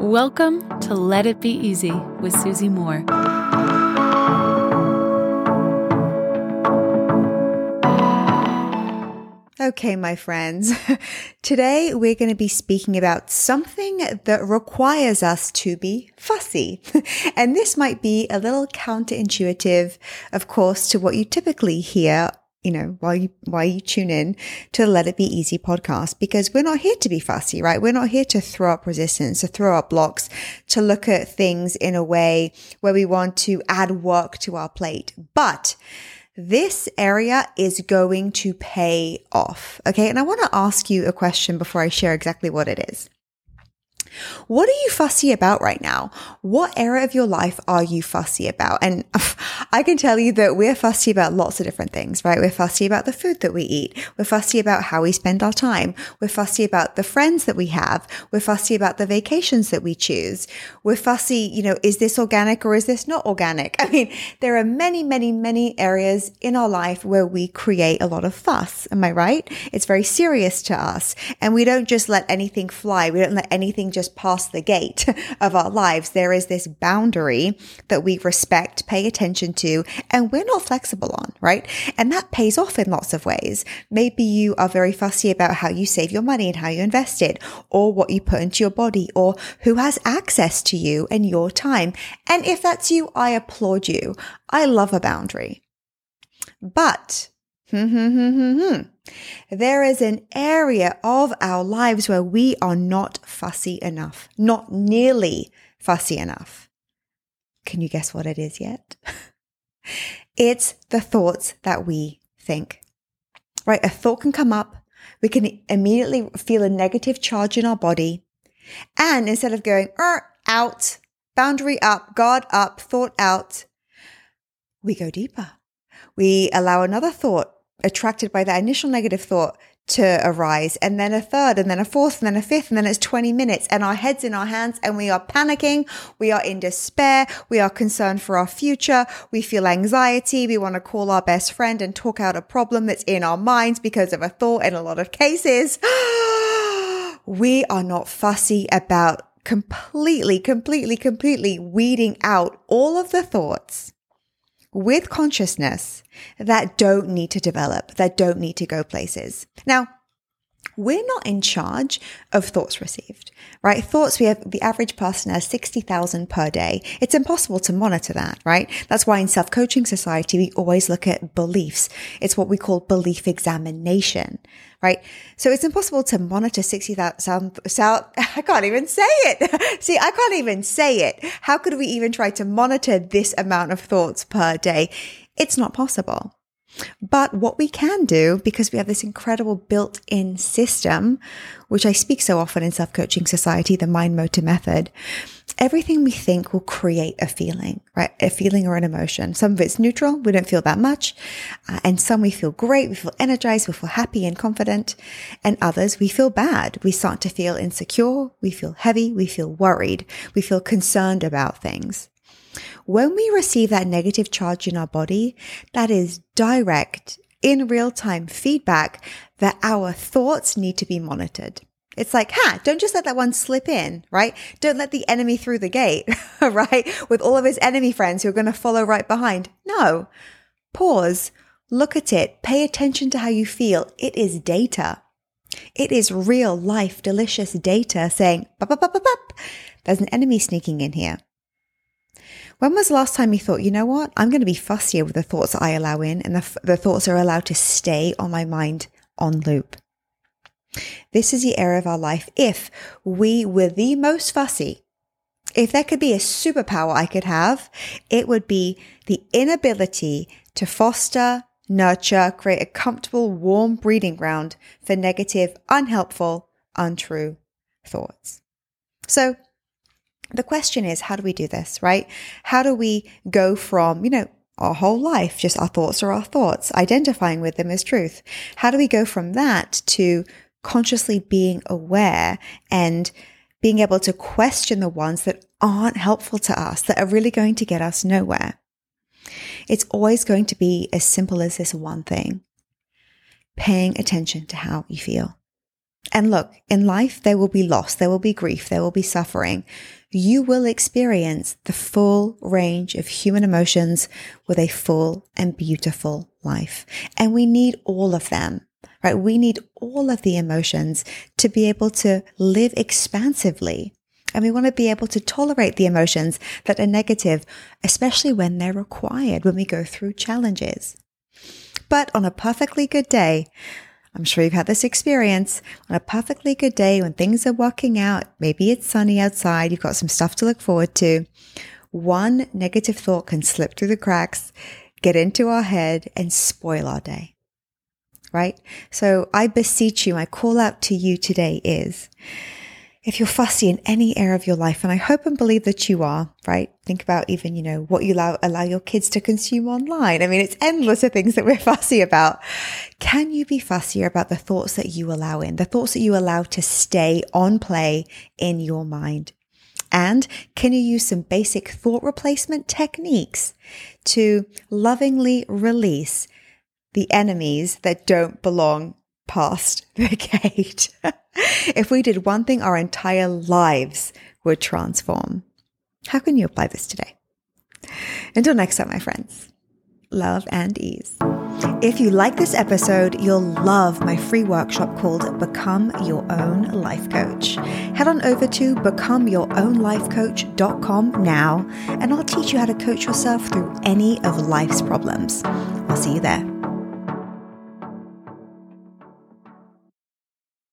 Welcome to Let It Be Easy with Susie Moore. Okay, my friends. Today we're going to be speaking about something that requires us to be fussy. and this might be a little counterintuitive, of course, to what you typically hear you know, while you, while you tune in to Let It Be Easy podcast, because we're not here to be fussy, right? We're not here to throw up resistance, to throw up blocks, to look at things in a way where we want to add work to our plate. But this area is going to pay off. Okay. And I want to ask you a question before I share exactly what it is. What are you fussy about right now? What area of your life are you fussy about? And I can tell you that we're fussy about lots of different things, right? We're fussy about the food that we eat. We're fussy about how we spend our time. We're fussy about the friends that we have. We're fussy about the vacations that we choose. We're fussy, you know, is this organic or is this not organic? I mean, there are many, many, many areas in our life where we create a lot of fuss. Am I right? It's very serious to us. And we don't just let anything fly. We don't let anything just just past the gate of our lives. There is this boundary that we respect, pay attention to, and we're not flexible on, right? And that pays off in lots of ways. Maybe you are very fussy about how you save your money and how you invest it, or what you put into your body, or who has access to you and your time. And if that's you, I applaud you. I love a boundary. But Hmm, hmm, hmm, there is an area of our lives where we are not fussy enough, not nearly fussy enough. Can you guess what it is yet? it's the thoughts that we think, right? A thought can come up. We can immediately feel a negative charge in our body. And instead of going, er, out, boundary up, guard up, thought out, we go deeper. We allow another thought attracted by that initial negative thought to arise and then a third and then a fourth and then a fifth and then it's 20 minutes and our heads in our hands and we are panicking. We are in despair. We are concerned for our future. We feel anxiety. We want to call our best friend and talk out a problem that's in our minds because of a thought in a lot of cases. we are not fussy about completely, completely, completely weeding out all of the thoughts with consciousness that don't need to develop, that don't need to go places. Now, we're not in charge of thoughts received, right? Thoughts, we have the average person has 60,000 per day. It's impossible to monitor that, right? That's why in self coaching society, we always look at beliefs. It's what we call belief examination, right? So it's impossible to monitor 60,000. I can't even say it. See, I can't even say it. How could we even try to monitor this amount of thoughts per day? It's not possible. But what we can do, because we have this incredible built in system, which I speak so often in self coaching society, the mind motor method, everything we think will create a feeling, right? A feeling or an emotion. Some of it's neutral. We don't feel that much. Uh, and some we feel great. We feel energized. We feel happy and confident. And others we feel bad. We start to feel insecure. We feel heavy. We feel worried. We feel concerned about things. When we receive that negative charge in our body, that is direct, in real time feedback that our thoughts need to be monitored. It's like, ha, don't just let that one slip in, right? Don't let the enemy through the gate, right? With all of his enemy friends who are going to follow right behind. No. Pause, look at it, pay attention to how you feel. It is data. It is real life, delicious data saying, bop, bop, bop, bop, there's an enemy sneaking in here. When was the last time you thought, you know what? I'm going to be fussier with the thoughts I allow in and the, the thoughts are allowed to stay on my mind on loop. This is the area of our life. If we were the most fussy, if there could be a superpower I could have, it would be the inability to foster, nurture, create a comfortable, warm breeding ground for negative, unhelpful, untrue thoughts. So the question is, how do we do this, right? How do we go from, you know, our whole life, just our thoughts are our thoughts, identifying with them as truth? How do we go from that to consciously being aware and being able to question the ones that aren't helpful to us, that are really going to get us nowhere? It's always going to be as simple as this one thing paying attention to how you feel. And look, in life, there will be loss, there will be grief, there will be suffering. You will experience the full range of human emotions with a full and beautiful life. And we need all of them, right? We need all of the emotions to be able to live expansively. And we want to be able to tolerate the emotions that are negative, especially when they're required when we go through challenges. But on a perfectly good day, I'm sure you've had this experience on a perfectly good day when things are working out. Maybe it's sunny outside. You've got some stuff to look forward to. One negative thought can slip through the cracks, get into our head and spoil our day. Right? So I beseech you, my call out to you today is if you're fussy in any area of your life, and I hope and believe that you are, right? Think about even, you know, what you allow, allow your kids to consume online. I mean, it's endless of things that we're fussy about. Can you be fussier about the thoughts that you allow in, the thoughts that you allow to stay on play in your mind? And can you use some basic thought replacement techniques to lovingly release the enemies that don't belong past the gate? if we did one thing, our entire lives would transform. How can you apply this today? Until next time, my friends, love and ease. If you like this episode, you'll love my free workshop called Become Your Own Life Coach. Head on over to becomeyourownlifecoach.com now, and I'll teach you how to coach yourself through any of life's problems. I'll see you there.